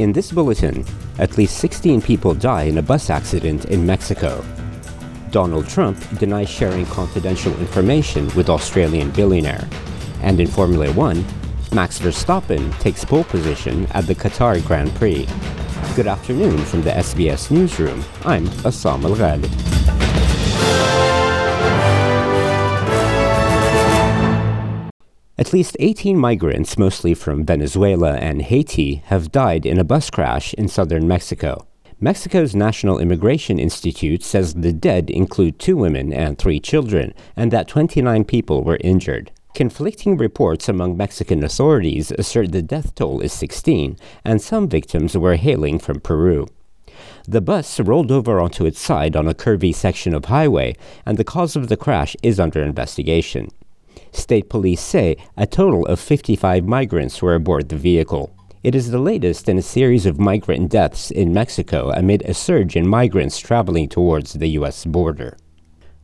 In this bulletin, at least 16 people die in a bus accident in Mexico. Donald Trump denies sharing confidential information with Australian billionaire. And in Formula One, Max Verstappen takes pole position at the Qatar Grand Prix. Good afternoon from the SBS Newsroom. I'm Essam Al Ghalib. At least 18 migrants, mostly from Venezuela and Haiti, have died in a bus crash in southern Mexico. Mexico's National Immigration Institute says the dead include two women and three children, and that 29 people were injured. Conflicting reports among Mexican authorities assert the death toll is 16, and some victims were hailing from Peru. The bus rolled over onto its side on a curvy section of highway, and the cause of the crash is under investigation. State police say a total of 55 migrants were aboard the vehicle. It is the latest in a series of migrant deaths in Mexico amid a surge in migrants traveling towards the U.S. border.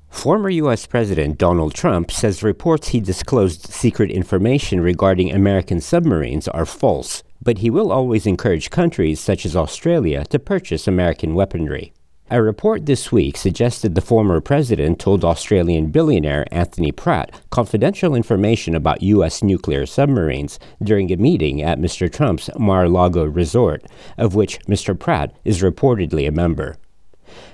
Former U.S. President Donald Trump says reports he disclosed secret information regarding American submarines are false, but he will always encourage countries such as Australia to purchase American weaponry. A report this week suggested the former president told Australian billionaire Anthony Pratt confidential information about U.S. nuclear submarines during a meeting at Mr. Trump's Mar a Lago resort, of which Mr. Pratt is reportedly a member.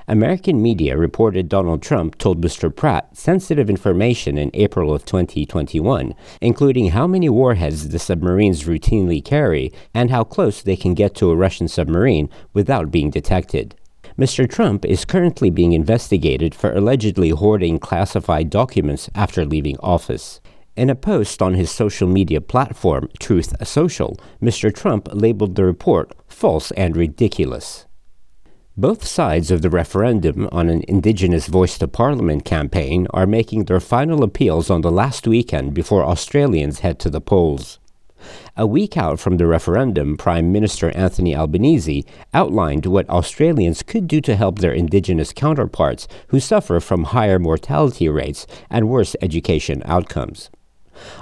American media reported Donald Trump told Mr. Pratt sensitive information in April of 2021, including how many warheads the submarines routinely carry and how close they can get to a Russian submarine without being detected. Mr. Trump is currently being investigated for allegedly hoarding classified documents after leaving office. In a post on his social media platform, Truth Social, Mr. Trump labeled the report false and ridiculous. Both sides of the referendum on an Indigenous Voice to Parliament campaign are making their final appeals on the last weekend before Australians head to the polls. A week out from the referendum, Prime Minister Anthony Albanese outlined what Australians could do to help their Indigenous counterparts who suffer from higher mortality rates and worse education outcomes.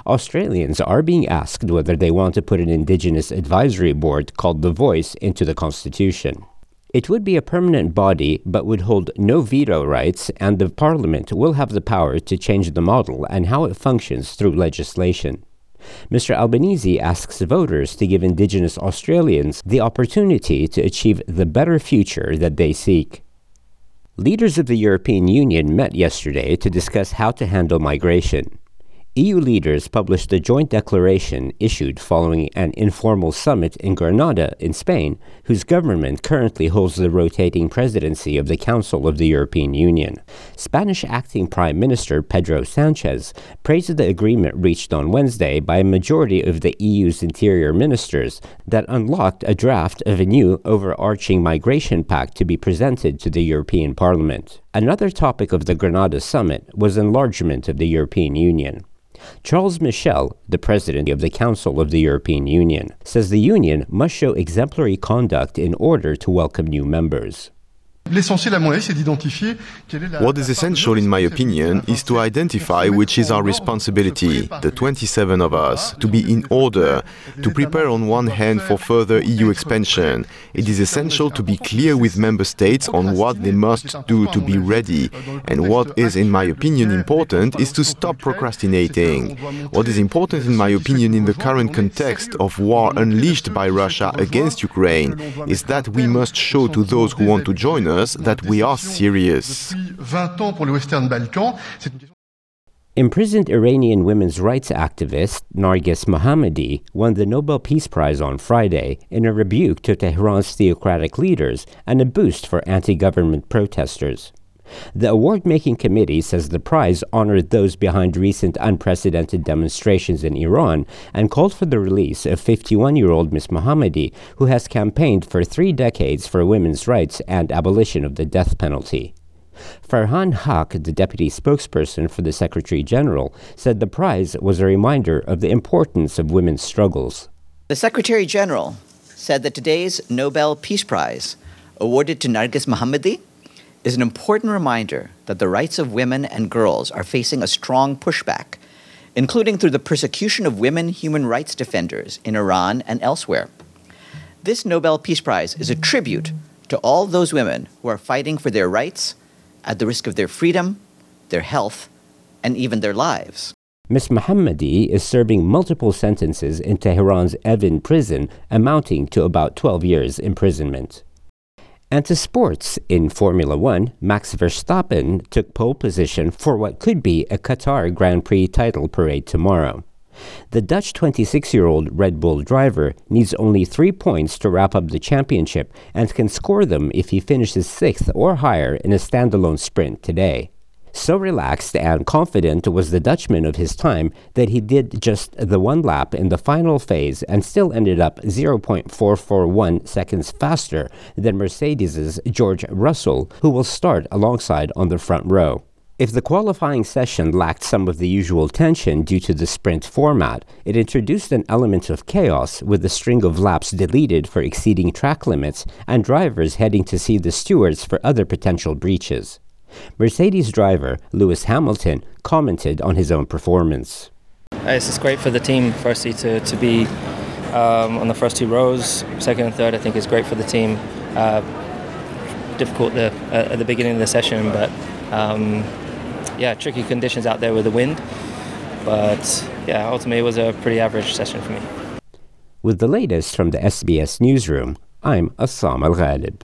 Australians are being asked whether they want to put an Indigenous advisory board called The Voice into the Constitution. It would be a permanent body but would hold no veto rights, and the Parliament will have the power to change the model and how it functions through legislation. Mr. Albanese asks voters to give Indigenous Australians the opportunity to achieve the better future that they seek. Leaders of the European Union met yesterday to discuss how to handle migration. EU leaders published a joint declaration issued following an informal summit in Granada, in Spain, whose government currently holds the rotating presidency of the Council of the European Union. Spanish acting Prime Minister Pedro Sanchez praised the agreement reached on Wednesday by a majority of the EU's interior ministers that unlocked a draft of a new overarching migration pact to be presented to the European Parliament. Another topic of the Granada summit was enlargement of the European Union. Charles Michel, the president of the Council of the European Union, says the Union must show exemplary conduct in order to welcome new members. What is essential, in my opinion, is to identify which is our responsibility, the 27 of us, to be in order, to prepare on one hand for further EU expansion. It is essential to be clear with member states on what they must do to be ready. And what is, in my opinion, important is to stop procrastinating. What is important, in my opinion, in the current context of war unleashed by Russia against Ukraine is that we must show to those who want to join us us that we are serious. Imprisoned Iranian women's rights activist Narges Mohammadi won the Nobel Peace Prize on Friday in a rebuke to Tehran's theocratic leaders and a boost for anti government protesters. The award making committee says the prize honored those behind recent unprecedented demonstrations in Iran and called for the release of 51 year old Ms. Mohammadi, who has campaigned for three decades for women's rights and abolition of the death penalty. Farhan Haq, the deputy spokesperson for the Secretary General, said the prize was a reminder of the importance of women's struggles. The Secretary General said that today's Nobel Peace Prize, awarded to Narges Mohammadi, is an important reminder that the rights of women and girls are facing a strong pushback, including through the persecution of women human rights defenders in Iran and elsewhere. This Nobel Peace Prize is a tribute to all those women who are fighting for their rights at the risk of their freedom, their health, and even their lives. Ms. Mohammadi is serving multiple sentences in Tehran's Evin prison, amounting to about 12 years imprisonment. And to sports, in Formula One, Max Verstappen took pole position for what could be a Qatar Grand Prix title parade tomorrow. The Dutch 26 year old Red Bull driver needs only three points to wrap up the championship and can score them if he finishes sixth or higher in a standalone sprint today. So relaxed and confident was the Dutchman of his time that he did just the one lap in the final phase and still ended up 0.441 seconds faster than Mercedes's George Russell, who will start alongside on the front row. If the qualifying session lacked some of the usual tension due to the sprint format, it introduced an element of chaos with a string of laps deleted for exceeding track limits and drivers heading to see the stewards for other potential breaches. Mercedes driver Lewis Hamilton commented on his own performance. It's just great for the team, firstly, to, to be um, on the first two rows. Second and third, I think, is great for the team. Uh, difficult the, uh, at the beginning of the session, but um, yeah, tricky conditions out there with the wind. But yeah, ultimately it was a pretty average session for me. With the latest from the SBS newsroom, I'm Essam Al Ghalib.